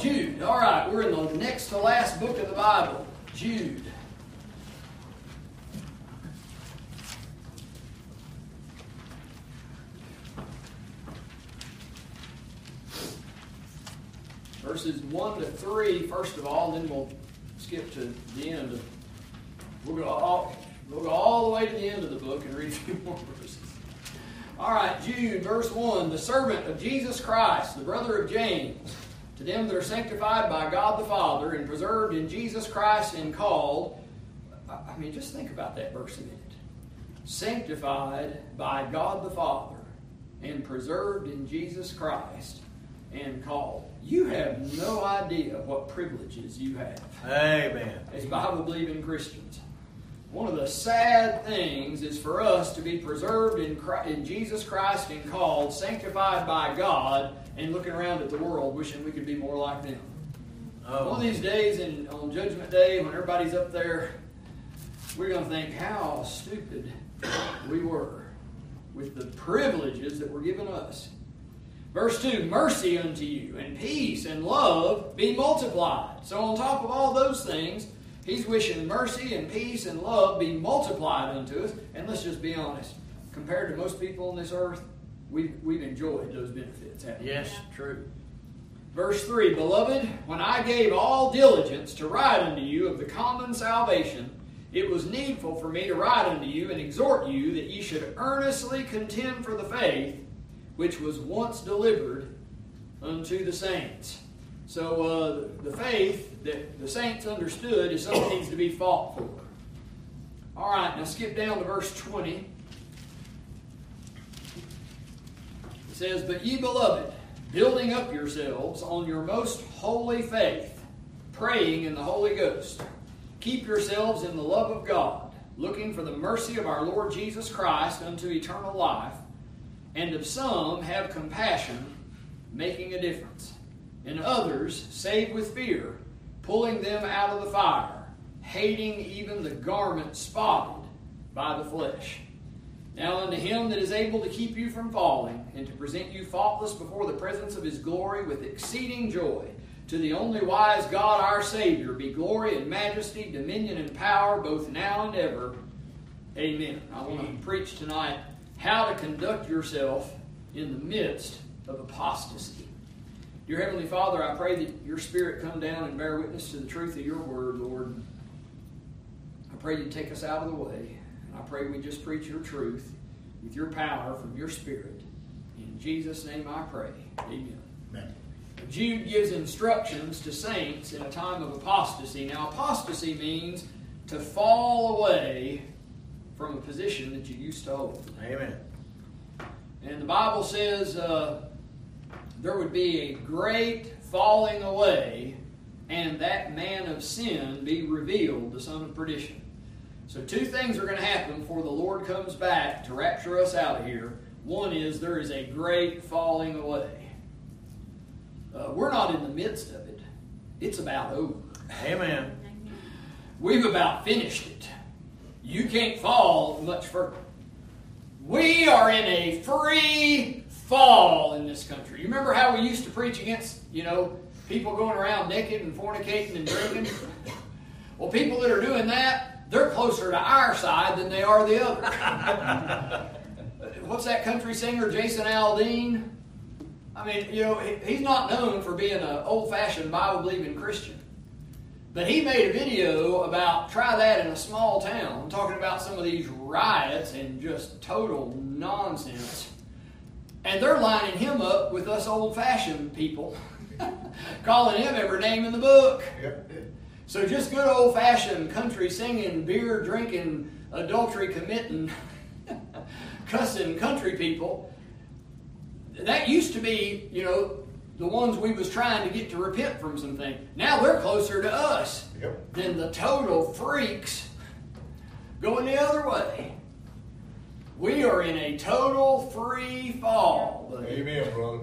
Jude. All right, we're in the next to last book of the Bible, Jude. Verses 1 to 3, first of all, then we'll skip to the end. We'll, go all, we'll go all the way to the end of the book and read a few more verses. All right, Jude, verse 1 The servant of Jesus Christ, the brother of James, to them that are sanctified by God the Father and preserved in Jesus Christ and called. I mean, just think about that verse a minute. Sanctified by God the Father and preserved in Jesus Christ and called. You have no idea what privileges you have. Amen. As Bible believing Christians. One of the sad things is for us to be preserved in, Christ, in Jesus Christ and called, sanctified by God, and looking around at the world wishing we could be more like them. Oh. One of these days, in, on Judgment Day, when everybody's up there, we're going to think how stupid we were with the privileges that were given us. Verse 2 Mercy unto you, and peace and love be multiplied. So, on top of all those things, he's wishing mercy and peace and love be multiplied unto us. And let's just be honest compared to most people on this earth, we've, we've enjoyed those benefits, Yes, true. Verse 3 Beloved, when I gave all diligence to write unto you of the common salvation, it was needful for me to write unto you and exhort you that ye should earnestly contend for the faith which was once delivered unto the saints. So uh, the faith that the saints understood is something needs to be fought for. All right, now skip down to verse 20. It says, But ye beloved, building up yourselves on your most holy faith, praying in the Holy Ghost, keep yourselves in the love of God, looking for the mercy of our Lord Jesus Christ unto eternal life and of some have compassion, making a difference. And others save with fear, pulling them out of the fire, hating even the garment spotted by the flesh. Now unto him that is able to keep you from falling, and to present you faultless before the presence of his glory with exceeding joy, to the only wise God our Savior, be glory and majesty, dominion and power, both now and ever. Amen. I want to preach tonight how to conduct yourself in the midst of apostasy. Dear Heavenly Father, I pray that your Spirit come down and bear witness to the truth of your word, Lord. I pray you take us out of the way. I pray we just preach your truth with your power from your Spirit. In Jesus' name I pray. Amen. Amen. Jude gives instructions to saints in a time of apostasy. Now, apostasy means to fall away from a position that you used to hold. Amen. And the Bible says uh, there would be a great falling away, and that man of sin be revealed, the son of perdition. So, two things are going to happen before the Lord comes back to rapture us out of here. One is there is a great falling away. Uh, we're not in the midst of it, it's about over. Amen. We've about finished it you can't fall much further. We are in a free fall in this country. You remember how we used to preach against, you know, people going around naked and fornicating and drinking? Well, people that are doing that, they're closer to our side than they are the other. What's that country singer, Jason Aldean? I mean, you know, he's not known for being an old fashioned Bible believing Christian. But he made a video about try that in a small town, talking about some of these riots and just total nonsense. And they're lining him up with us old fashioned people, calling him every name in the book. So just good old fashioned country singing, beer drinking, adultery committing, cussing country people. That used to be, you know, the ones we was trying to get to repent from something. Now they're closer to us yep. than the total freaks going the other way. We are in a total free fall. Buddy. Amen, brother.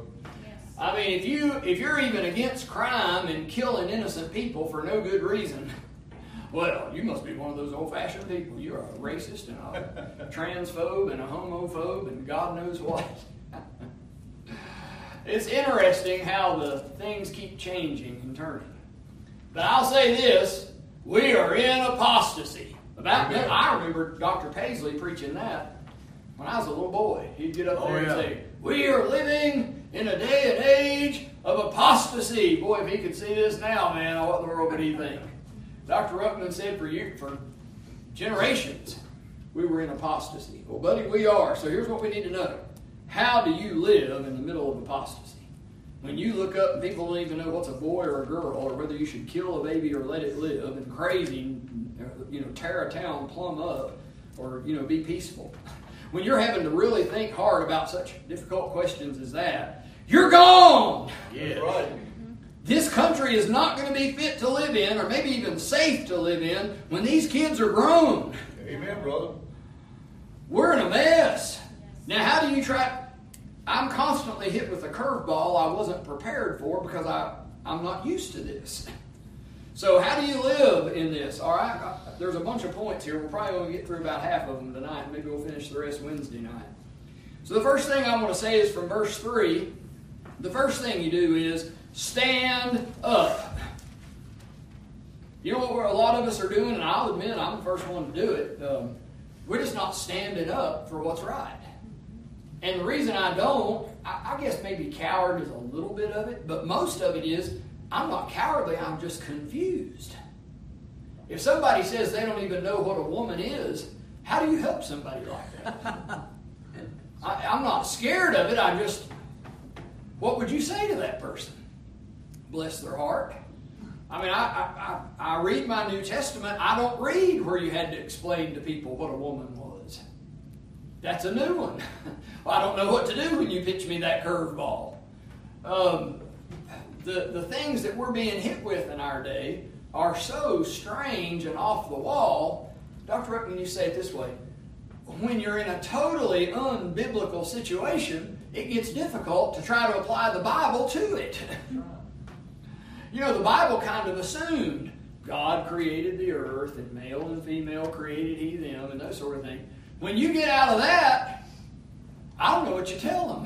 I mean, if you if you're even against crime and killing innocent people for no good reason, well, you must be one of those old-fashioned people. You're a racist and a transphobe and a homophobe and God knows what. it's interesting how the things keep changing and turning. But I'll say this we are in apostasy. About Amen. I remember Dr. Paisley preaching that when I was a little boy. He'd get up Oh, there and say, We are living in a day and age of apostasy. Boy, if he could see this now, man, what in the world would he think? Dr. Ruckman said for you for generations we were in apostasy. Well, buddy, we are. So here's what we need to know. How do you live in the middle of apostasy? When you look up and people don't even know what's a boy or a girl, or whether you should kill a baby or let it live, and crazy, you know, tear a town plumb up, or you know, be peaceful. When you're having to really think hard about such difficult questions as that, you're gone. Yes. Right. This country is not going to be fit to live in, or maybe even safe to live in, when these kids are grown. Amen, brother. We're in a mess. Now, how do you try? I'm constantly hit with a curveball I wasn't prepared for because I, I'm not used to this. So, how do you live in this? All right, there's a bunch of points here. We're probably going to get through about half of them tonight. Maybe we'll finish the rest Wednesday night. So, the first thing I want to say is from verse 3. The first thing you do is stand up. You know what a lot of us are doing, and I'll admit I'm the first one to do it. Um, we're just not standing up for what's right. And the reason I don't, I, I guess maybe coward is a little bit of it, but most of it is I'm not cowardly, I'm just confused. If somebody says they don't even know what a woman is, how do you help somebody like that? I, I'm not scared of it, I just, what would you say to that person? Bless their heart. I mean, I, I, I, read my New Testament. I don't read where you had to explain to people what a woman was. That's a new one. well, I don't know what to do when you pitch me that curveball. Um, the, the things that we're being hit with in our day are so strange and off the wall. Dr. Ruckman, you say it this way when you're in a totally unbiblical situation, it gets difficult to try to apply the Bible to it. You know, the Bible kind of assumed God created the earth and male and female created he them and those sort of things. When you get out of that, I don't know what you tell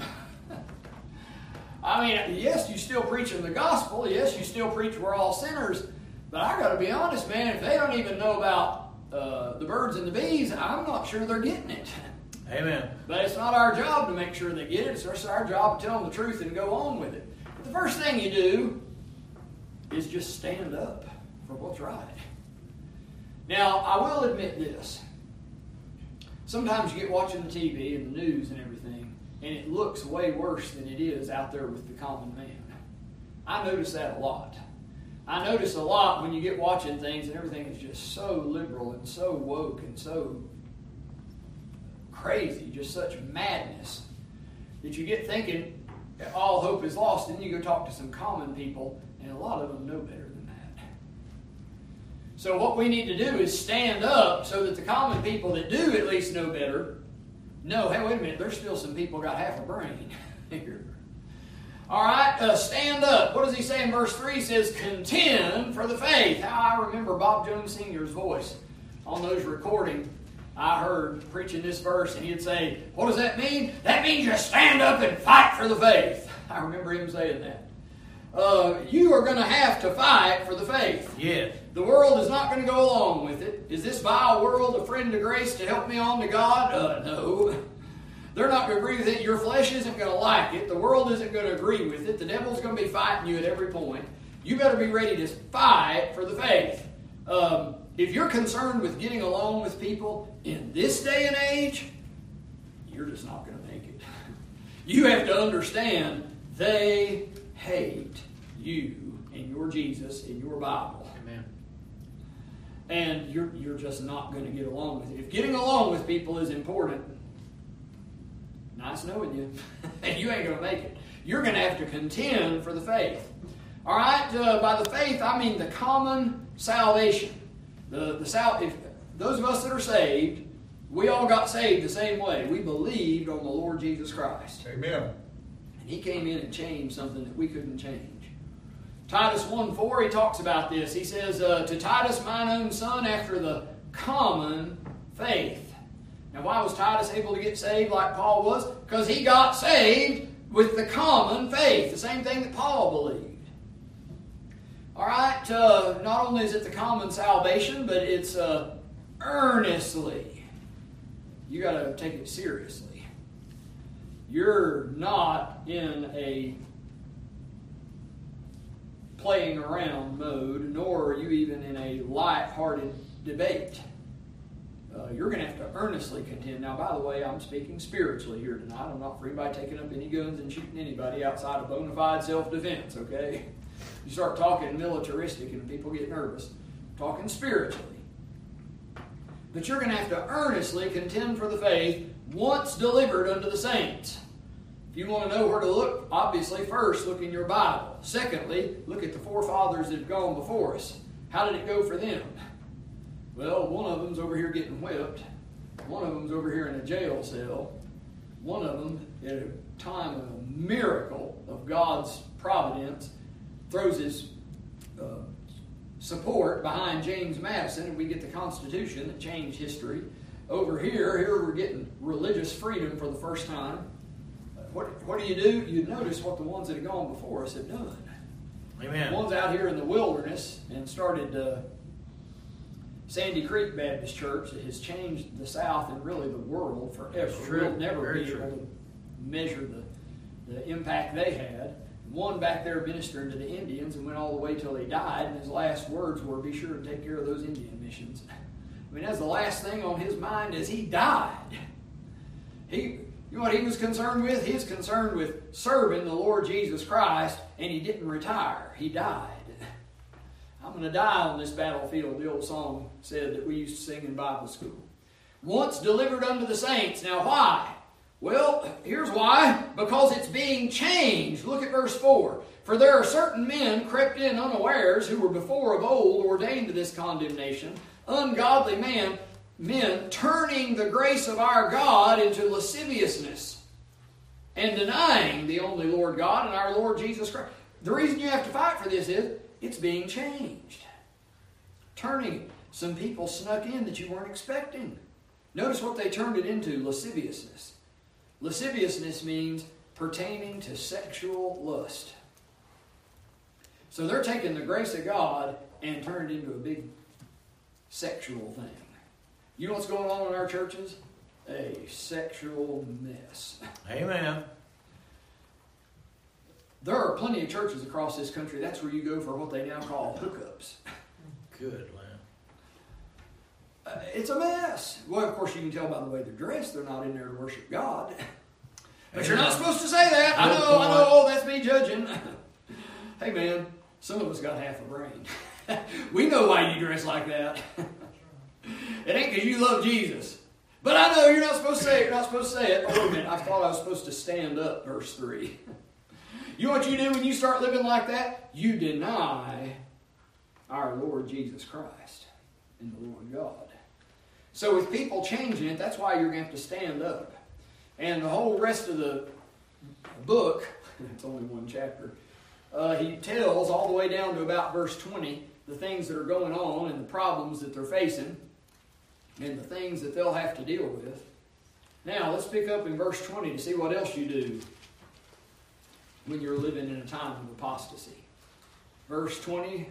them. I mean, yes, you still preaching the gospel. Yes, you still preach we're all sinners. But I got to be honest, man. If they don't even know about uh, the birds and the bees, I'm not sure they're getting it. Amen. But it's not our job to make sure they get it. It's our job to tell them the truth and go on with it. But the first thing you do is just stand up for what's right. Now, I will admit this. Sometimes you get watching the TV and the news and everything, and it looks way worse than it is out there with the common man. I notice that a lot. I notice a lot when you get watching things and everything is just so liberal and so woke and so crazy, just such madness, that you get thinking that all hope is lost. Then you go talk to some common people, and a lot of them know better than that. So, what we need to do is stand up so that the common people that do at least know better know hey, wait a minute, there's still some people got half a brain here. All right, uh, stand up. What does he say in verse 3? He says, contend for the faith. How I remember Bob Jones Sr.'s voice on those recordings. I heard preaching this verse, and he'd say, What does that mean? That means you stand up and fight for the faith. I remember him saying that. Uh, you are going to have to fight for the faith. Yes. The world is not going to go along with it. Is this vile world a friend to grace to help me on to God? Uh, no. They're not going to agree with it. Your flesh isn't going to like it. The world isn't going to agree with it. The devil's going to be fighting you at every point. You better be ready to fight for the faith. Um, if you're concerned with getting along with people in this day and age, you're just not going to make it. You have to understand they hate you and your Jesus and your Bible Amen. and you're, you're just not going to get along with it. If getting along with people is important, nice knowing you, and you ain't going to make it. You're going to have to contend for the faith. All right, uh, by the faith, I mean the common salvation. The, the sal- if those of us that are saved, we all got saved the same way. We believed on the Lord Jesus Christ. Amen. And he came in and changed something that we couldn't change. Titus 1 4, he talks about this. He says, uh, To Titus, mine own son, after the common faith. Now, why was Titus able to get saved like Paul was? Because he got saved with the common faith, the same thing that Paul believed. All right, uh, not only is it the common salvation, but it's uh, earnestly. You got to take it seriously. You're not in a playing around mode, nor are you even in a light-hearted debate. Uh, you're going to have to earnestly contend. Now, by the way, I'm speaking spiritually here tonight. I'm not for anybody taking up any guns and shooting anybody outside of bona fide self-defense. Okay, you start talking militaristic and people get nervous. I'm talking spiritually. But you're going to have to earnestly contend for the faith once delivered unto the saints. If you want to know where to look, obviously, first look in your Bible. Secondly, look at the forefathers that have gone before us. How did it go for them? Well, one of them's over here getting whipped. One of them's over here in a jail cell. One of them, at a time of a miracle of God's providence, throws his uh, support behind James Madison, and we get the Constitution that changed history. Over here, here we're getting religious freedom for the first time. What, what do you do? You notice what the ones that have gone before us have done. Amen. The ones out here in the wilderness and started uh, Sandy Creek Baptist Church that has changed the South and really the world forever. We'll never Very be true. able to measure the, the impact they had. One back there ministering to the Indians and went all the way till he died, and his last words were, "Be sure to take care of those Indian missions." I mean, that's the last thing on his mind as he died. He, you know what he was concerned with? He was concerned with serving the Lord Jesus Christ, and he didn't retire. He died. Going to die on this battlefield, the old song said that we used to sing in Bible school. Once delivered unto the saints. Now, why? Well, here's why. Because it's being changed. Look at verse 4. For there are certain men crept in unawares who were before of old ordained to this condemnation, ungodly men, men turning the grace of our God into lasciviousness and denying the only Lord God and our Lord Jesus Christ. The reason you have to fight for this is it's being changed. Turning. Some people snuck in that you weren't expecting. Notice what they turned it into lasciviousness. Lasciviousness means pertaining to sexual lust. So they're taking the grace of God and turned it into a big sexual thing. You know what's going on in our churches? A sexual mess. Amen. There are plenty of churches across this country. That's where you go for what they now call hookups. Good, man. Uh, it's a mess. Well, of course, you can tell by the way they're dressed. They're not in there to worship God. But you're not supposed to say that. I know, I know. Oh, that's me judging. hey, man, some of us got half a brain. we know why you dress like that. it ain't because you love Jesus. But I know you're not supposed to say it. You're not supposed to say it. Oh, minute. I thought I was supposed to stand up, verse 3. You know what you do when you start living like that? You deny our Lord Jesus Christ and the Lord God. So with people changing it, that's why you're going to have to stand up. And the whole rest of the book, it's only one chapter, uh, he tells all the way down to about verse 20 the things that are going on and the problems that they're facing and the things that they'll have to deal with. Now, let's pick up in verse 20 to see what else you do when you're living in a time of apostasy. Verse 20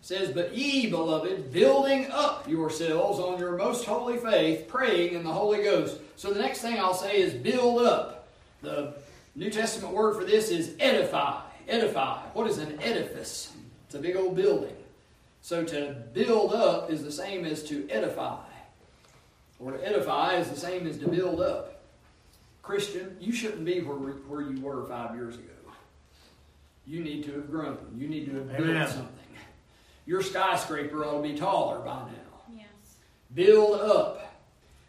says, But ye, beloved, building up yourselves on your most holy faith, praying in the Holy Ghost. So the next thing I'll say is build up. The New Testament word for this is edify. Edify. What is an edifice? It's a big old building. So to build up is the same as to edify. Or to edify is the same as to build up. Christian, you shouldn't be where, where you were five years ago. You need to have grown. You need to have built Amen. something. Your skyscraper ought to be taller by now. Yes. Build up.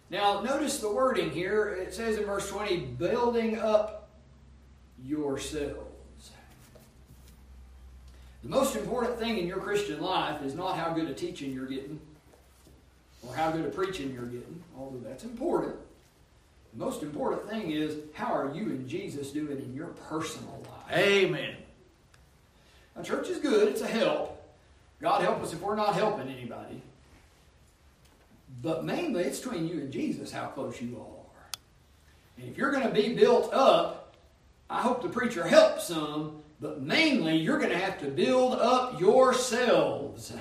Now, notice the wording here. It says in verse 20, building up yourselves. The most important thing in your Christian life is not how good a teaching you're getting or how good a preaching you're getting, although that's important. The most important thing is how are you and Jesus doing in your personal life? Amen. Church is good, it's a help. God help us if we're not helping anybody. But mainly, it's between you and Jesus how close you are. And if you're going to be built up, I hope the preacher helps some, but mainly you're going to have to build up yourselves.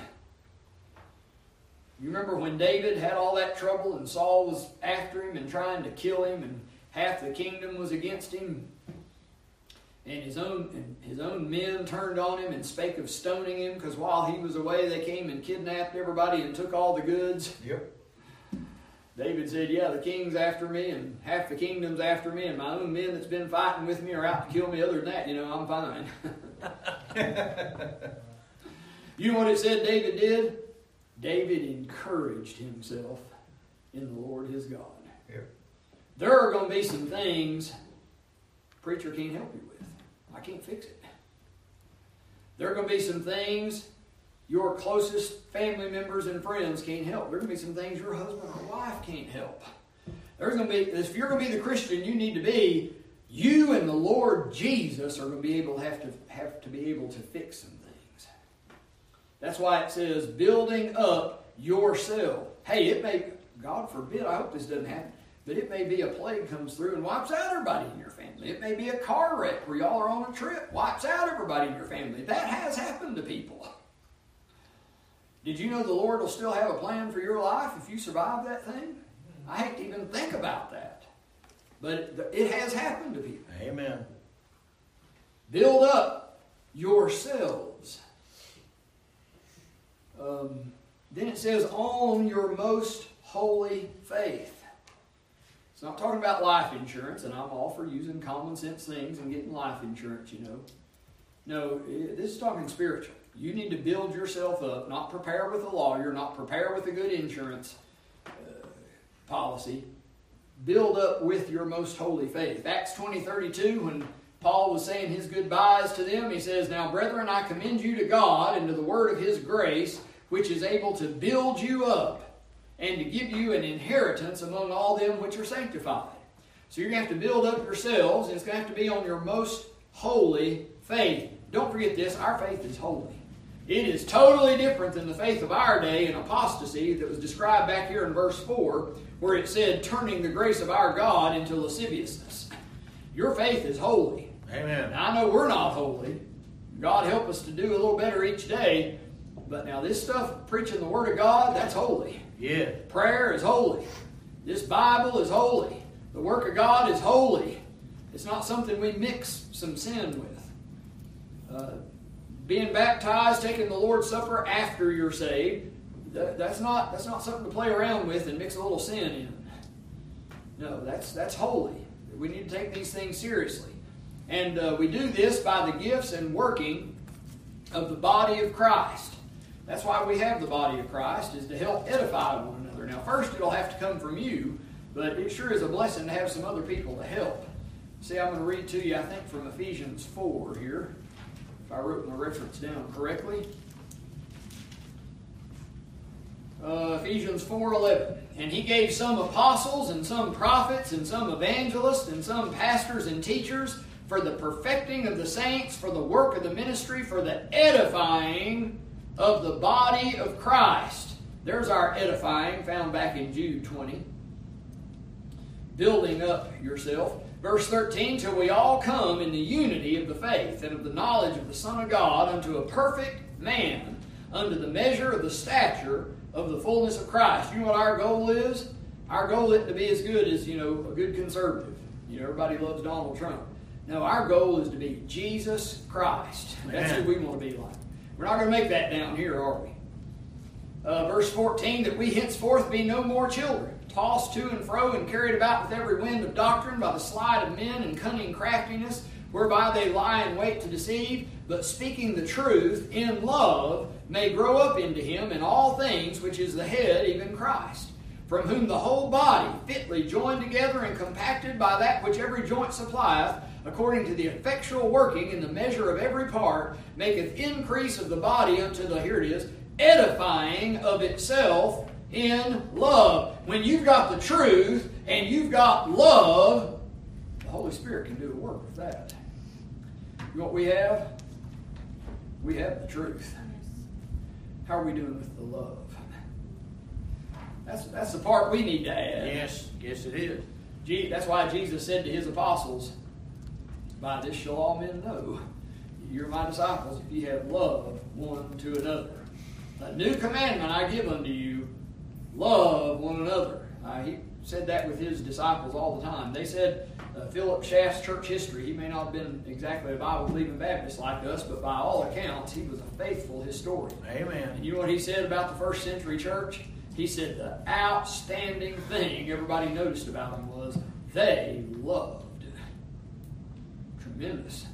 You remember when David had all that trouble and Saul was after him and trying to kill him and half the kingdom was against him? And his own and his own men turned on him and spake of stoning him because while he was away they came and kidnapped everybody and took all the goods. Yep. David said, Yeah, the king's after me, and half the kingdom's after me, and my own men that's been fighting with me are out to kill me. Other than that, you know, I'm fine. you know what it said David did? David encouraged himself in the Lord his God. Yep. There are going to be some things preacher can't help you with. I can't fix it. There are going to be some things your closest family members and friends can't help. There's going to be some things your husband or wife can't help. There's going to be, if you're going to be the Christian you need to be, you and the Lord Jesus are going to be able to have to have to be able to fix some things. That's why it says building up yourself. Hey, it may, God forbid, I hope this doesn't happen, but it may be a plague comes through and wipes out everybody in your family. It may be a car wreck where y'all are on a trip, wipes out everybody in your family. That has happened to people. Did you know the Lord will still have a plan for your life if you survive that thing? I hate to even think about that. But it has happened to people. Amen. Build up yourselves. Um, then it says, on your most holy faith. It's not talking about life insurance, and I'm all for using common sense things and getting life insurance, you know. No, this is talking spiritual. You need to build yourself up, not prepare with a lawyer, not prepare with a good insurance uh, policy. Build up with your most holy faith. Acts 20 32, when Paul was saying his goodbyes to them, he says, Now, brethren, I commend you to God and to the word of his grace, which is able to build you up and to give you an inheritance among all them which are sanctified. So you're going to have to build up yourselves, and it's going to have to be on your most holy faith. Don't forget this our faith is holy. It is totally different than the faith of our day in apostasy that was described back here in verse 4, where it said, turning the grace of our God into lasciviousness. Your faith is holy. Amen. Now, I know we're not holy. God help us to do a little better each day. But now, this stuff, preaching the Word of God, that's holy. Yeah. Prayer is holy. This Bible is holy. The work of God is holy. It's not something we mix some sin with. Uh, being baptized, taking the Lord's Supper after you're saved, that, that's not that's not something to play around with and mix a little sin in. No, that's that's holy. We need to take these things seriously, and uh, we do this by the gifts and working of the body of Christ. That's why we have the body of Christ is to help edify one another. Now, first it'll have to come from you, but it sure is a blessing to have some other people to help. See, I'm going to read to you, I think, from Ephesians 4 here if I wrote my reference down correctly. Uh, Ephesians 4:11. And he gave some apostles and some prophets and some evangelists and some pastors and teachers for the perfecting of the saints, for the work of the ministry, for the edifying of the body of Christ. There's our edifying found back in Jude 20. Building up yourself. Verse 13, till we all come in the unity of the faith and of the knowledge of the Son of God unto a perfect man, unto the measure of the stature of the fullness of Christ. You know what our goal is? Our goal isn't to be as good as, you know, a good conservative. You know, everybody loves Donald Trump. No, our goal is to be Jesus Christ. That's who we want to be like. We're not going to make that down here, are we? Uh, verse 14, that we henceforth be no more children tossed to and fro and carried about with every wind of doctrine by the sleight of men and cunning craftiness, whereby they lie in wait to deceive, but speaking the truth in love may grow up into him in all things, which is the head, even Christ, from whom the whole body, fitly joined together and compacted by that which every joint supplieth, according to the effectual working in the measure of every part, maketh increase of the body unto the, here it is, edifying of itself in love. When you've got the truth and you've got love, the Holy Spirit can do a work with that. You know what we have? We have the truth. How are we doing with the love? That's, that's the part we need to add. Yes, yes it is. That's why Jesus said to his apostles, By this shall all men know you're my disciples if you have love one to another. A new commandment I give unto you love one another. Uh, he said that with his disciples all the time. They said, uh, Philip Schaff's church history, he may not have been exactly a Bible believing Baptist like us, but by all accounts, he was a faithful historian. Amen. And you know what he said about the first century church? He said the outstanding thing everybody noticed about them was they loved. Tremendous.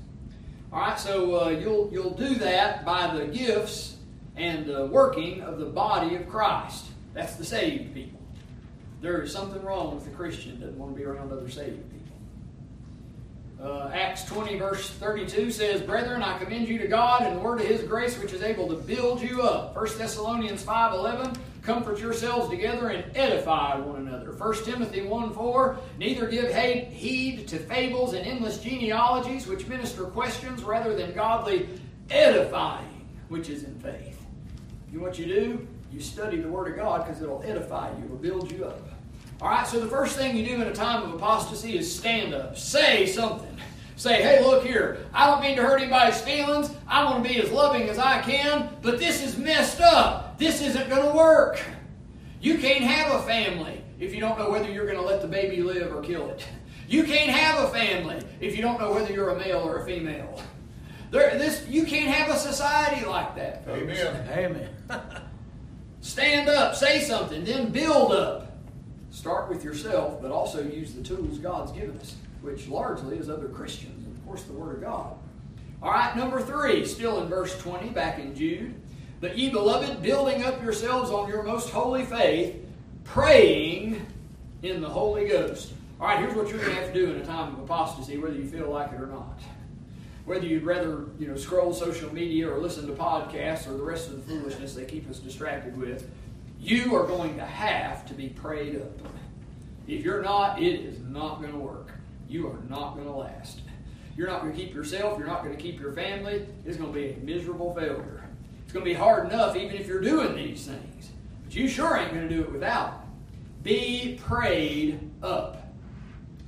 All right, so uh, you'll you'll do that by the gifts and the working of the body of Christ. That's the saved people. There is something wrong with the Christian that doesn't want to be around other saved people. Uh, Acts 20, verse 32 says, Brethren, I commend you to God and the word of his grace, which is able to build you up. 1 Thessalonians 5, 11, comfort yourselves together and edify one another. 1 Timothy 1, 4, neither give heed to fables and endless genealogies, which minister questions rather than godly edifying, which is in faith. You know what you do? You study the Word of God because it'll edify you, it'll build you up. All right, so the first thing you do in a time of apostasy is stand up. Say something. Say, hey, look here, I don't mean to hurt anybody's feelings. I want to be as loving as I can, but this is messed up. This isn't going to work. You can't have a family if you don't know whether you're going to let the baby live or kill it. You can't have a family if you don't know whether you're a male or a female. There, this, you can't have a society like that. Folks. Amen. Amen. Stand up, say something, then build up. Start with yourself, but also use the tools God's given us, which largely is other Christians, and of course the Word of God. All right, number three, still in verse 20, back in Jude. But ye beloved, building up yourselves on your most holy faith, praying in the Holy Ghost. All right, here's what you're going to have to do in a time of apostasy, whether you feel like it or not. Whether you'd rather you know scroll social media or listen to podcasts or the rest of the foolishness they keep us distracted with, you are going to have to be prayed up. If you're not, it is not going to work. You are not going to last. You're not going to keep yourself. You're not going to keep your family. It's going to be a miserable failure. Going to be hard enough even if you're doing these things. But you sure ain't going to do it without. Be prayed up.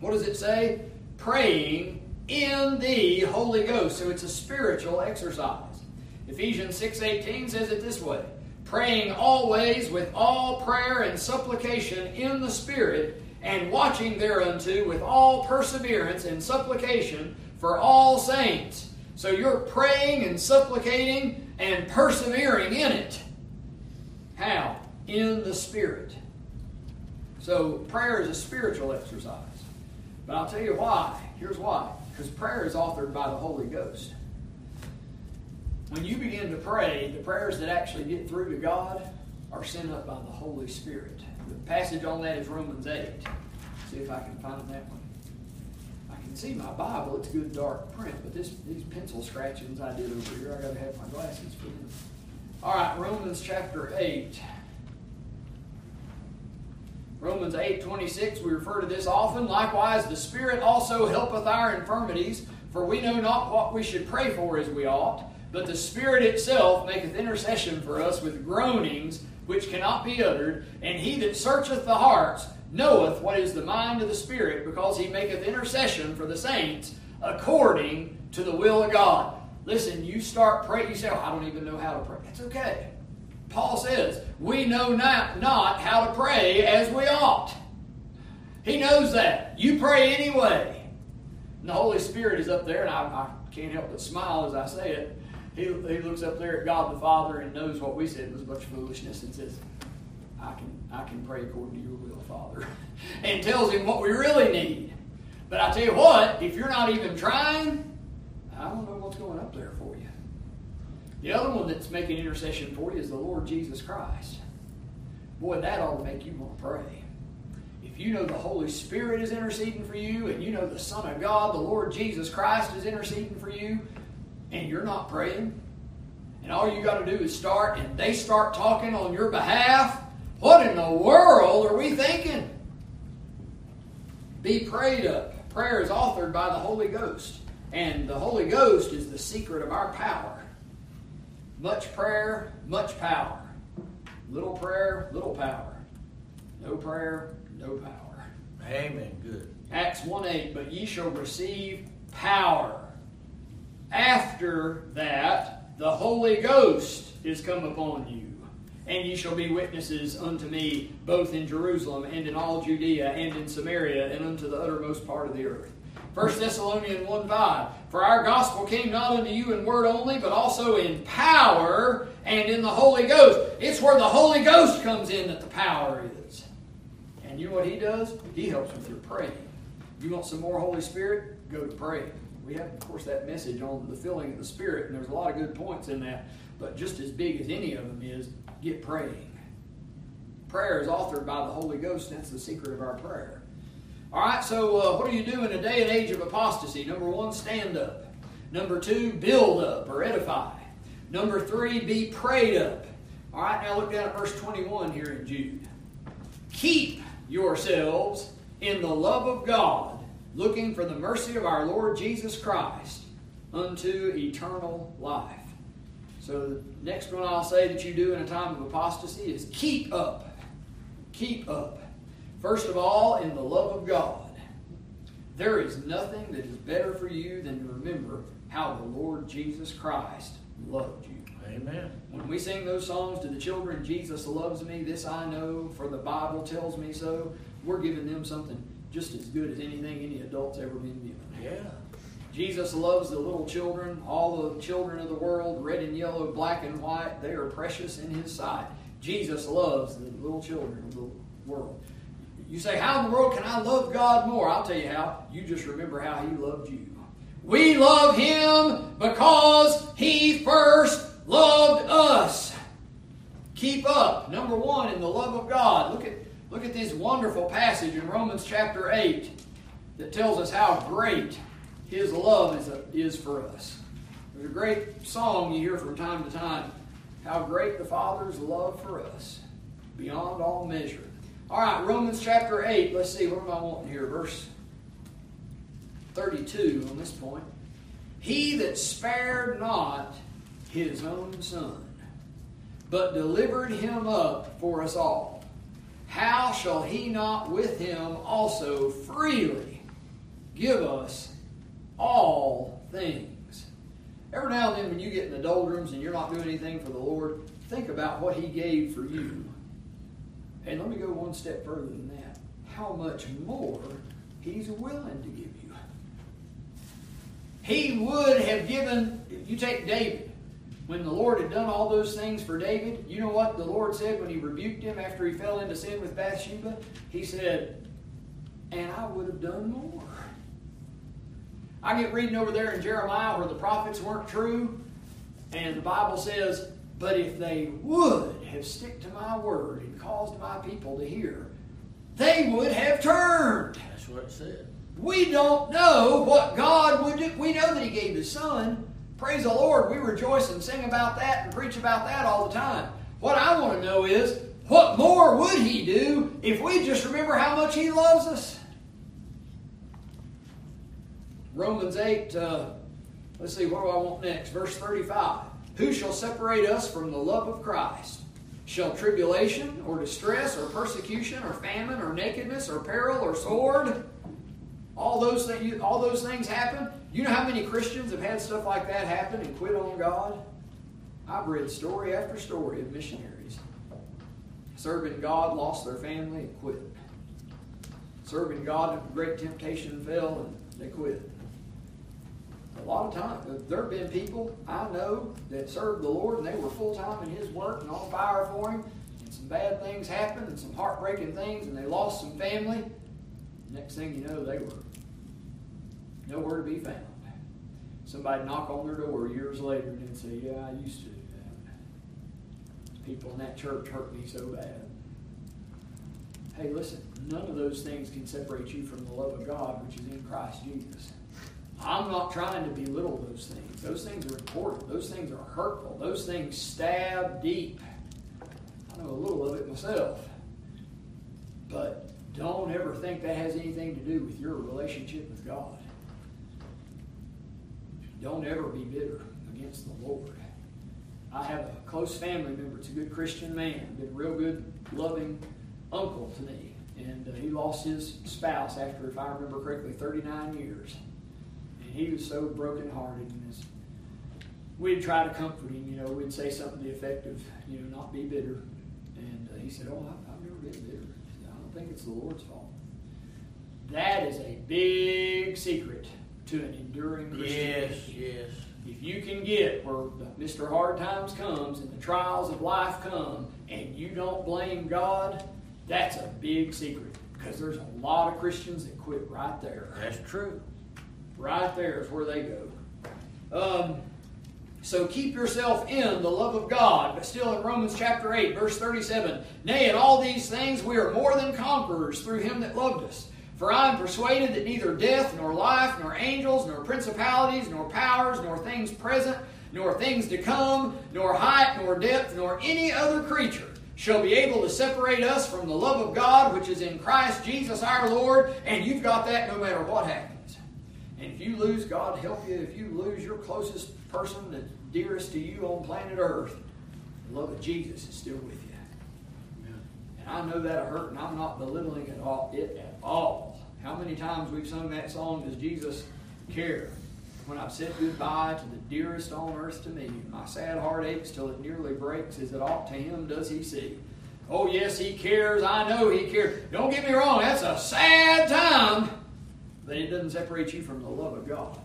What does it say? Praying in the Holy Ghost. So it's a spiritual exercise. Ephesians 6:18 says it this way: praying always with all prayer and supplication in the Spirit, and watching thereunto with all perseverance and supplication for all saints. So you're praying and supplicating and persevering in it. How? In the Spirit. So prayer is a spiritual exercise. But I'll tell you why. Here's why. Because prayer is authored by the Holy Ghost. When you begin to pray, the prayers that actually get through to God are sent up by the Holy Spirit. The passage on that is Romans 8. See if I can find that one. See my Bible, it's good dark print, but this these pencil scratchings I did over here, I gotta have my glasses for them. All right, Romans chapter 8. Romans 8 26, we refer to this often. Likewise, the Spirit also helpeth our infirmities, for we know not what we should pray for as we ought, but the Spirit itself maketh intercession for us with groanings which cannot be uttered, and he that searcheth the hearts knoweth what is the mind of the Spirit, because he maketh intercession for the saints according to the will of God. Listen, you start praying, you say, oh, I don't even know how to pray. That's okay. Paul says, we know not, not how to pray as we ought. He knows that. You pray anyway. And the Holy Spirit is up there, and I, I can't help but smile as I say it. He, he looks up there at God the Father and knows what we said was a bunch of foolishness and says, I can, I can pray according to your will, Father. and tells him what we really need. But I tell you what, if you're not even trying, I don't know what's going up there for you. The other one that's making intercession for you is the Lord Jesus Christ. Boy, that ought to make you want to pray. If you know the Holy Spirit is interceding for you, and you know the Son of God, the Lord Jesus Christ, is interceding for you, and you're not praying, and all you got to do is start, and they start talking on your behalf, what in the world are we thinking? Be prayed up. Prayer is authored by the Holy Ghost, and the Holy Ghost is the secret of our power. Much prayer, much power. Little prayer, little power. No prayer, no power. Amen. Good. Acts 1 8, but ye shall receive power. After that, the Holy Ghost is come upon you. And ye shall be witnesses unto me both in Jerusalem and in all Judea and in Samaria and unto the uttermost part of the earth. 1 Thessalonians 1 5. For our gospel came not unto you in word only, but also in power and in the Holy Ghost. It's where the Holy Ghost comes in that the power is. And you know what He does? He helps with your praying. You want some more Holy Spirit? Go to pray. We have, of course, that message on the filling of the Spirit, and there's a lot of good points in that. But just as big as any of them is, get praying. Prayer is authored by the Holy Ghost, that's the secret of our prayer. All right, so uh, what do you do in a day and age of apostasy? Number one, stand up. Number two, build up or edify. Number three, be prayed up. All right, now look down at verse 21 here in Jude. Keep yourselves in the love of God, looking for the mercy of our Lord Jesus Christ unto eternal life. So the next one I'll say that you do in a time of apostasy is keep up. Keep up. First of all, in the love of God. There is nothing that is better for you than to remember how the Lord Jesus Christ loved you. Amen. When we sing those songs to the children, Jesus loves me, this I know, for the Bible tells me so, we're giving them something just as good as anything any adult's ever been given. Yeah. Jesus loves the little children, all the children of the world, red and yellow, black and white. They are precious in His sight. Jesus loves the little children of the world. You say, How in the world can I love God more? I'll tell you how. You just remember how He loved you. We love Him because He first loved us. Keep up. Number one, in the love of God. Look at, look at this wonderful passage in Romans chapter 8 that tells us how great His love is, is for us. There's a great song you hear from time to time how great the Father's love for us, beyond all measure. All right, Romans chapter 8. Let's see, what am I wanting here? Verse 32 on this point. He that spared not his own son, but delivered him up for us all, how shall he not with him also freely give us all things? Every now and then, when you get in the doldrums and you're not doing anything for the Lord, think about what He gave for you. And let me go one step further than that. How much more He's willing to give you. He would have given, if you take David, when the Lord had done all those things for David, you know what the Lord said when He rebuked him after he fell into sin with Bathsheba? He said, And I would have done more. I get reading over there in Jeremiah where the prophets weren't true, and the Bible says, But if they would have stick to my word and caused my people to hear, they would have turned. That's what it said. We don't know what God would do. We know that He gave His Son. Praise the Lord. We rejoice and sing about that and preach about that all the time. What I want to know is, what more would He do if we just remember how much He loves us? Romans 8, uh, let's see, what do I want next? Verse 35. Who shall separate us from the love of Christ? Shall tribulation or distress or persecution or famine or nakedness or peril or sword? All those all those things happen. You know how many Christians have had stuff like that happen and quit on God? I've read story after story of missionaries serving God, lost their family, and quit. Serving God, great temptation fell, and they quit. A lot of times, there have been people I know that served the Lord and they were full time in His work and on fire for Him. And some bad things happened and some heartbreaking things, and they lost some family. Next thing you know, they were nowhere to be found. Somebody knock on their door years later and say, "Yeah, I used to do that. People in that church hurt me so bad." Hey, listen, none of those things can separate you from the love of God, which is in Christ Jesus. I'm not trying to belittle those things. Those things are important. Those things are hurtful. Those things stab deep. I know a little of it myself. But don't ever think that has anything to do with your relationship with God. Don't ever be bitter against the Lord. I have a close family member. It's a good Christian man. Been a real good, loving uncle to me. And uh, he lost his spouse after, if I remember correctly, 39 years he was so brokenhearted. And his, we'd try to comfort him. You know, we'd say something to the effect of, you know, not be bitter. And uh, he said, "Oh, I've, I've never been bitter. I don't think it's the Lord's fault." That is a big secret to an enduring Christianity. Yes, yes. If you can get where Mr. Hard Times comes and the trials of life come and you don't blame God, that's a big secret. Because there's a lot of Christians that quit right there. That's true. Right there is where they go. Um, so keep yourself in the love of God. But still in Romans chapter 8, verse 37, Nay, in all these things we are more than conquerors through him that loved us. For I am persuaded that neither death, nor life, nor angels, nor principalities, nor powers, nor things present, nor things to come, nor height, nor depth, nor any other creature shall be able to separate us from the love of God which is in Christ Jesus our Lord. And you've got that no matter what happens. And if you lose, God help you, if you lose your closest person that's dearest to you on planet Earth, the love of Jesus is still with you. And I know that'll hurt, and I'm not belittling it, all, it at all. How many times we've sung that song, Does Jesus Care? When I've said goodbye to the dearest on earth to me, my sad heart aches till it nearly breaks. Is it aught to him does he see? Oh, yes, he cares. I know he cares. Don't get me wrong, that's a sad time, but it doesn't separate you from the love of God.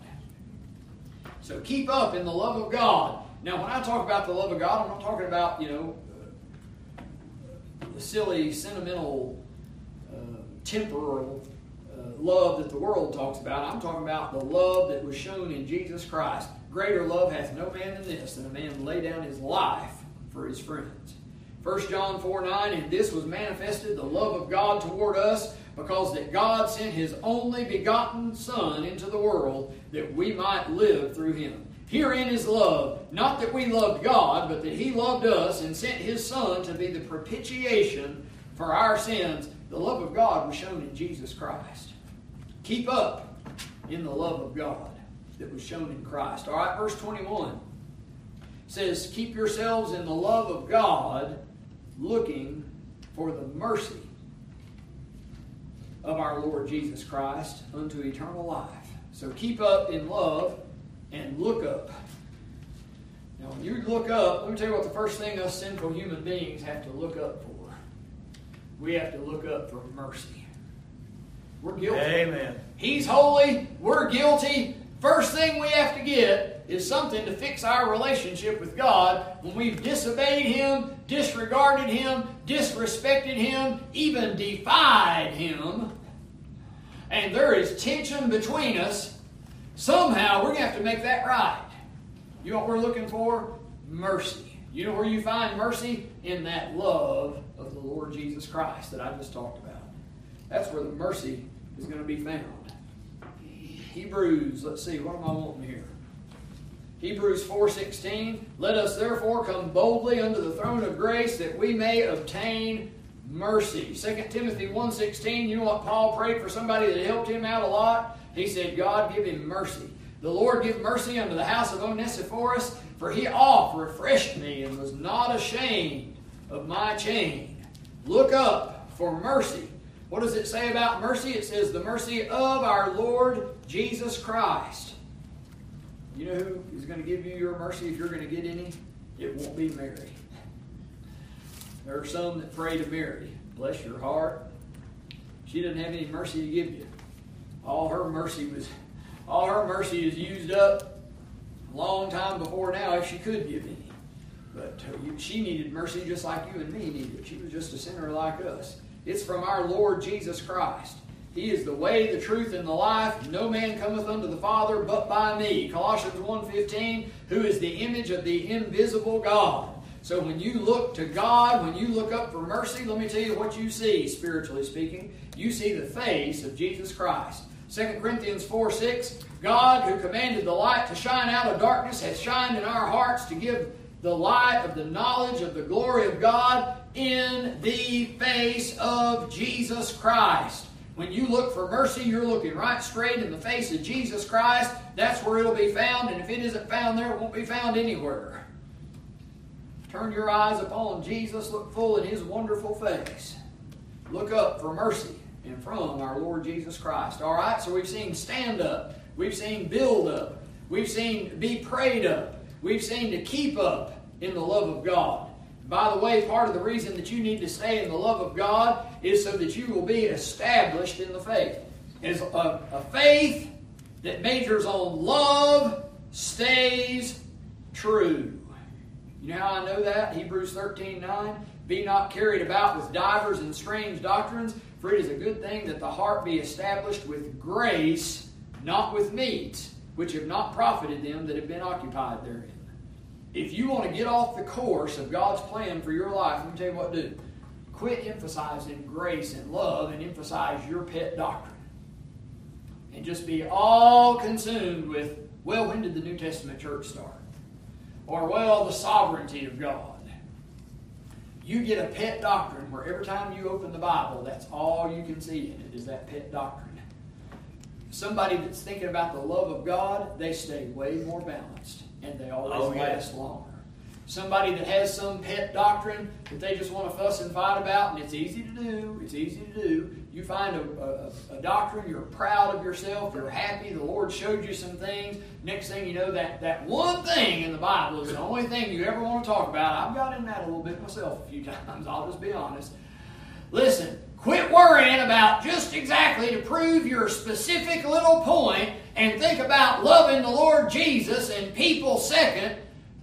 So keep up in the love of God. Now, when I talk about the love of God, I'm not talking about, you know, the silly, sentimental, uh, temporal uh, love that the world talks about. I'm talking about the love that was shown in Jesus Christ. Greater love hath no man than this, than a man lay down his life for his friends. 1 John 4 9, and this was manifested the love of God toward us, because that God sent his only begotten Son into the world that we might live through him. Herein is love, not that we loved God, but that He loved us and sent His Son to be the propitiation for our sins. The love of God was shown in Jesus Christ. Keep up in the love of God that was shown in Christ. All right, verse 21 says, Keep yourselves in the love of God, looking for the mercy of our Lord Jesus Christ unto eternal life. So keep up in love and look up. Now, when you look up, let me tell you what the first thing us sinful human beings have to look up for. We have to look up for mercy. We're guilty. Amen. He's holy. We're guilty. First thing we have to get is something to fix our relationship with God when we've disobeyed Him, disregarded Him, disrespected Him, even defied Him. And there is tension between us Somehow we're going to have to make that right. You know what we're looking for? Mercy. You know where you find mercy? In that love of the Lord Jesus Christ that I just talked about. That's where the mercy is going to be found. Hebrews, let's see, what am I wanting here? Hebrews 4:16, let us therefore come boldly unto the throne of grace that we may obtain mercy. 2 Timothy 1:16, you know what Paul prayed for somebody that helped him out a lot? He said, God, give him mercy. The Lord give mercy unto the house of Onesiphorus, for he oft refreshed me and was not ashamed of my chain. Look up for mercy. What does it say about mercy? It says, the mercy of our Lord Jesus Christ. You know who is going to give you your mercy if you're going to get any? It won't be Mary. There are some that pray to Mary. Bless your heart. She doesn't have any mercy to give you all her mercy was all her mercy is used up a long time before now if she could give any. But uh, she needed mercy just like you and me needed. She was just a sinner like us. It's from our Lord Jesus Christ. He is the way, the truth, and the life. No man cometh unto the Father but by me. Colossians 1.15, who is the image of the invisible God. So when you look to God, when you look up for mercy, let me tell you what you see, spiritually speaking. You see the face of Jesus Christ. 2 Corinthians 4 6, God who commanded the light to shine out of darkness has shined in our hearts to give the light of the knowledge of the glory of God in the face of Jesus Christ. When you look for mercy, you're looking right straight in the face of Jesus Christ. That's where it'll be found, and if it isn't found there, it won't be found anywhere. Turn your eyes upon Jesus, look full in his wonderful face. Look up for mercy and from our Lord Jesus Christ. All right, so we've seen stand up, We've seen build up. We've seen be prayed up. We've seen to keep up in the love of God. By the way, part of the reason that you need to stay in the love of God is so that you will be established in the faith. Is a, a faith that majors on love stays true. You know how I know that? Hebrews 13 9. Be not carried about with divers and strange doctrines, for it is a good thing that the heart be established with grace, not with meats, which have not profited them that have been occupied therein. If you want to get off the course of God's plan for your life, let me tell you what to do. Quit emphasizing grace and love and emphasize your pet doctrine. And just be all consumed with, well, when did the New Testament church start? Or, well, the sovereignty of God. You get a pet doctrine where every time you open the Bible, that's all you can see in it is that pet doctrine. Somebody that's thinking about the love of God, they stay way more balanced and they always Oh, yeah. last longer. Somebody that has some pet doctrine that they just want to fuss and fight about, and it's easy to do, it's easy to do. You find a, a, a doctrine, you're proud of yourself, you're happy, the Lord showed you some things. Next thing you know, that, that one thing in the Bible is the only thing you ever want to talk about. I've got in that a little bit myself a few times, I'll just be honest. Listen, quit worrying about just exactly to prove your specific little point and think about loving the Lord Jesus and people second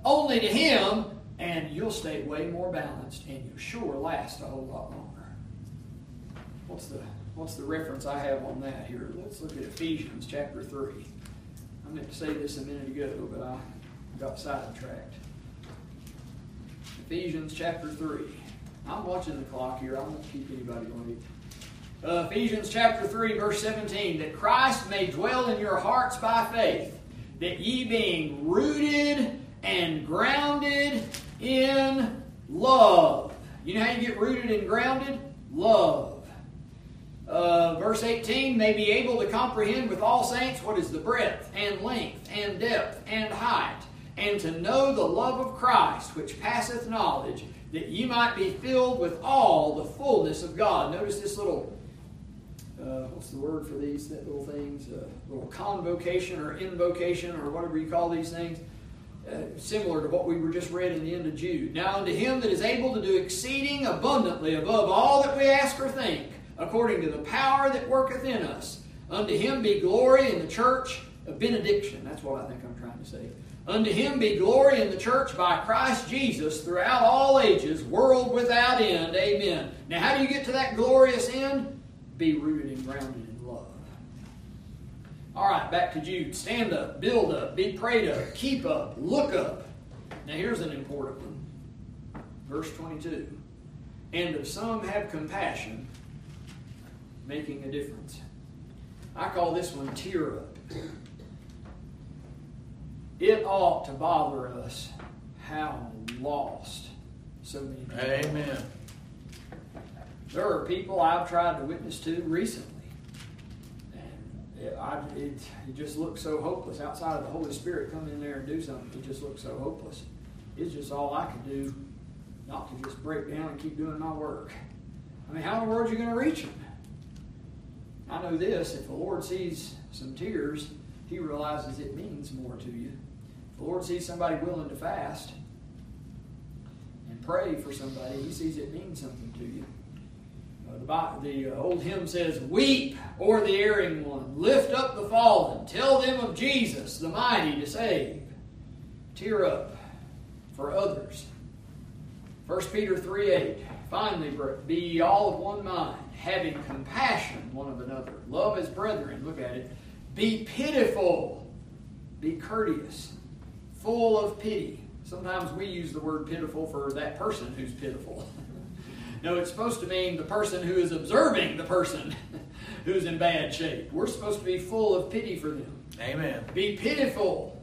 only to Him, and you'll stay way more balanced and you'll sure last a whole lot longer. What's the what's the reference I have on that here? Let's look at Ephesians chapter 3. I meant to say this a minute ago, but I got sidetracked. Ephesians chapter 3. I'm watching the clock here. I won't keep anybody late. Uh, Ephesians chapter 3, verse 17. That Christ may dwell in your hearts by faith, that ye being rooted and grounded in love. You know how you get rooted and grounded? Love. Uh, verse 18, may be able to comprehend with all saints what is the breadth and length and depth and height, and to know the love of Christ, which passeth knowledge, that ye might be filled with all the fullness of God. Notice this little, uh, what's the word for these little things? Uh, little convocation or invocation or whatever you call these things. Uh, similar to what we were just read in the end of Jude. Now unto him that is able to do exceeding abundantly above all that we ask or think, according to the power that worketh in us. Unto him be glory in the church of benediction. That's what I think I'm trying to say. Unto him be glory in the church by Christ Jesus throughout all ages, world without end. Amen. Now, how do you get to that glorious end? Be rooted and grounded in love. All right, back to Jude. Stand up, build up, be prayed up, keep up, look up. Now, here's an important one. Verse 22. And of some have compassion, making a difference. I call this one tear up. It ought to bother us how lost so many people are. Amen. There are people I've tried to witness to recently. And it, I, it, it just looks so hopeless. Outside of the Holy Spirit coming in there and do something, it just looks so hopeless. It's just all I could do not to just break down and keep doing my work. I mean, how in the world are you going to reach them? I know this if the Lord sees some tears, He realizes it means more to you. If the Lord sees somebody willing to fast and pray for somebody, He sees it means something to you. Uh, the, the uh, old hymn says, Weep o'er the erring one, lift up the fallen, tell them of Jesus, the mighty to save. Tear up for others. 1 Peter 3 8. Finally, be all of one mind, having compassion one of another. Love as brethren. Look at it. Be pitiful. Be courteous. Full of pity. Sometimes we use the word pitiful for that person who's pitiful. no, it's supposed to mean the person who is observing the person who's in bad shape. We're supposed to be full of pity for them. Amen. Be pitiful.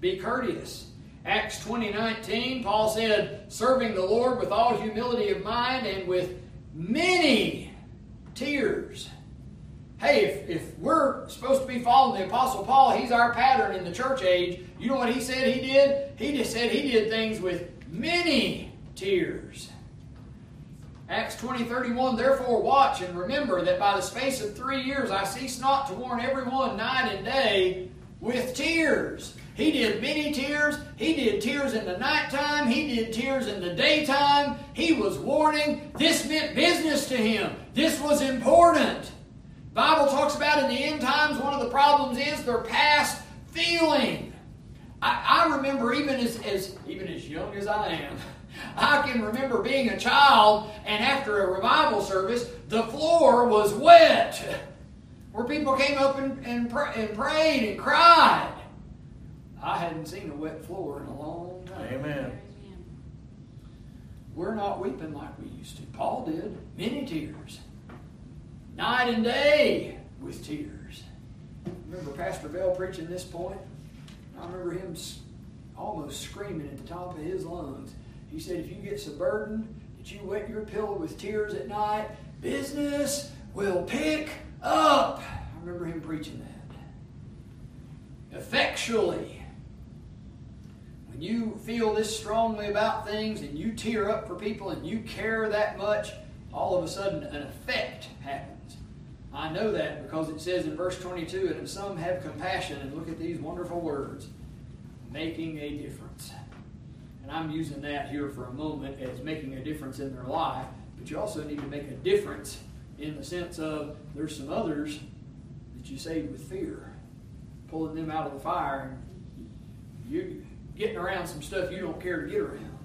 Be courteous. Acts 20 19, Paul said, serving the Lord with all humility of mind and with many tears. Hey, if, if we're supposed to be following the Apostle Paul, he's our pattern in the church age. You know what he said he did? He just said he did things with many tears. Acts 20, 31, Therefore watch and remember that by the space of three years I cease not to warn everyone night and day with tears. He did many tears. He did tears in the nighttime. He did tears in the daytime. He was warning. This meant business to him. This was important. Bible talks about in the end times, one of the problems is their past feeling. I, I remember even as, as even as young as I am, I can remember being a child, and after a revival service, the floor was wet, where people came up and, and, and prayed and cried. I hadn't seen a wet floor in a long time. Amen. We're not weeping like we used to. Paul did. Many tears. Night and day with tears. Remember Pastor Bell preaching this point? I remember him almost screaming at the top of his lungs. He said, if you get so burdened that you wet your pillow with tears at night, business will pick up. I remember him preaching that. Effectually. You feel this strongly about things and you tear up for people and you care that much, all of a sudden an effect happens. I know that because it says in verse 22 and if some have compassion, and look at these wonderful words, making a difference. And I'm using that here for a moment as making a difference in their life, but you also need to make a difference in the sense of there's some others that you saved with fear, pulling them out of the fire, and you getting around some stuff you don't care to get around.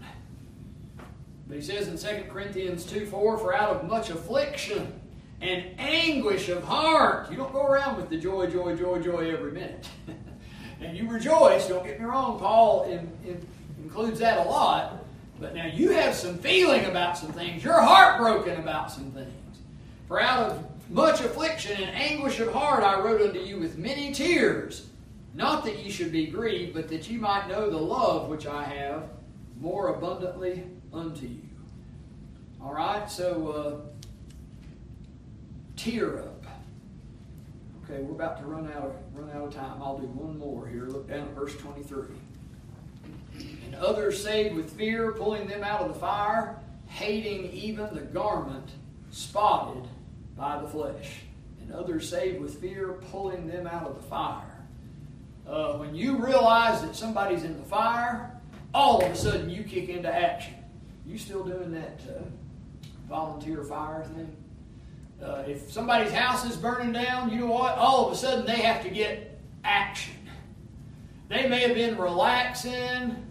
But he says in 2 Corinthians 2 4, for out of much affliction and anguish of heart, you don't go around with the joy, joy, joy, joy every minute. and you rejoice, don't get me wrong, Paul in, in includes that a lot. But now you have some feeling about some things. You're heartbroken about some things. For out of much affliction and anguish of heart I wrote unto you with many tears. Not that ye should be grieved, but that ye might know the love which I have more abundantly unto you. All right, so uh, tear up. Okay, we're about to run out of run out of time. I'll do one more here. Look down at verse 23 and others saved with fear, pulling them out of the fire, hating even the garment spotted by the flesh. And others saved with fear, pulling them out of the fire. Uh, when you realize that somebody's in the fire, all of a sudden you kick into action. You still doing that uh, volunteer fire thing? Uh, if somebody's house is burning down, you know what? All of a sudden they have to get action. They may have been relaxing,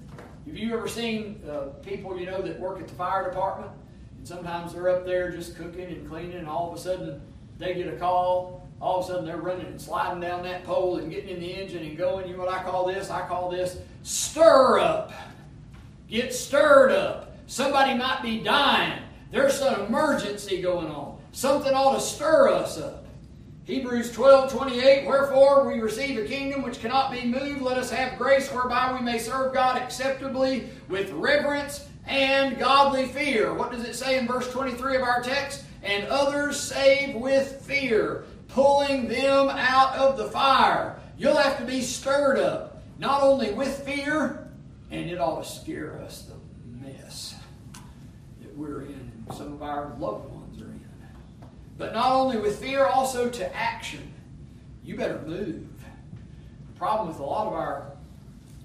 have you ever seen uh, people you know that work at the fire department? And sometimes they're up there just cooking and cleaning, and all of a sudden they get a call. All of a sudden they're running and sliding down that pole and getting in the engine and going. You know what I call this? I call this stir up. Get stirred up. Somebody might be dying. There's some emergency going on. Something ought to stir us up. Hebrews 12, 28, Wherefore we receive a kingdom which cannot be moved. Let us have grace whereby we may serve God acceptably with reverence and godly fear. What does it say in verse 23 of our text? And others save with fear, pulling them out of the fire. You'll have to be stirred up, not only with fear, and it ought to scare us the mess that we're in, and some of our loved ones are in. but not only with fear, also to action. You better move. The problem with a lot of our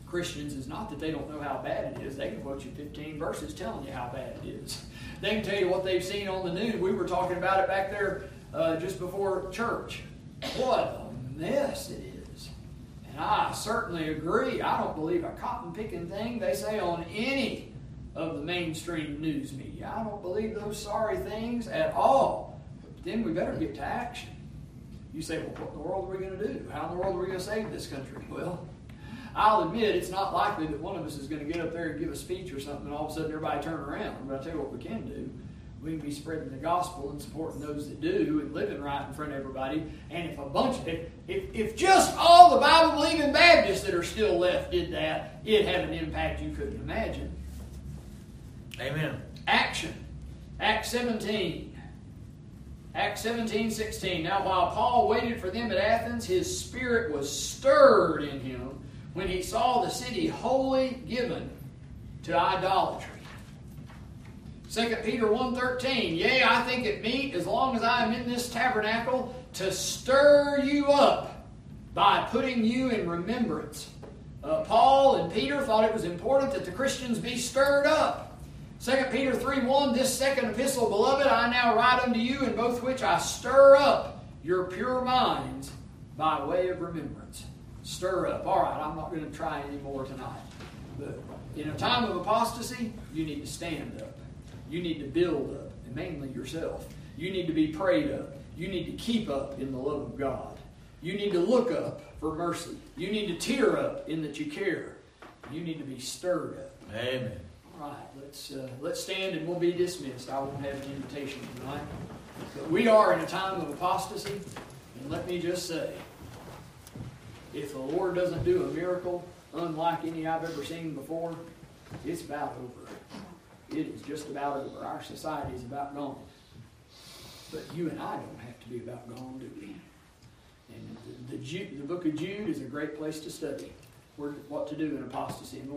Christians is not that they don't know how bad it is. They can quote you 15 verses telling you how bad it is. They can tell you what they've seen on the news. We were talking about it back there uh, just before church. What a mess it is. And I certainly agree. I don't believe a cotton picking thing they say on any of the mainstream news media. I don't believe those sorry things at all But then we better get to action. You say, well, what in the world are we going to do? How in the world are we going to save this country? Well, I'll admit it's not likely that one of us is going to get up there and give a speech or something and all of a sudden everybody turn around. But I'll tell you what we can do. We can be spreading the gospel and supporting those that do and living right in front of everybody. And if a bunch of, if, if, if just all the Bible believing Baptists that are still left did that, it'd have an impact you couldn't imagine. Amen. Action. Acts 17. Acts 17, 16. Now, while Paul waited for them at Athens, his spirit was stirred in him when he saw the city wholly given to idolatry. 2 Peter 1.13, Yea, I think it meet, as long as I am in this tabernacle, to stir you up by putting you in remembrance. Uh, Paul and Peter thought it was important that the Christians be stirred up. 2 Peter 3 1, this second epistle, beloved, I now write unto you, in both which I stir up your pure minds by way of remembrance. Stir up. All right, I'm not going to try any more tonight. But in a time of apostasy, you need to stand up. You need to build up, and mainly yourself. You need to be prayed up. You need to keep up in the love of God. You need to look up for mercy. You need to tear up in that you care. You need to be stirred up. Amen. All right, let's uh, let's stand and we'll be dismissed. I won't have an invitation tonight. But we are in a time of apostasy, and let me just say, if the Lord doesn't do a miracle unlike any I've ever seen before, it's about over. It is just about over. Our society is about gone. But you and I don't have to be about gone, do we? And the, the, the book of Jude is a great place to study where, what to do in apostasy order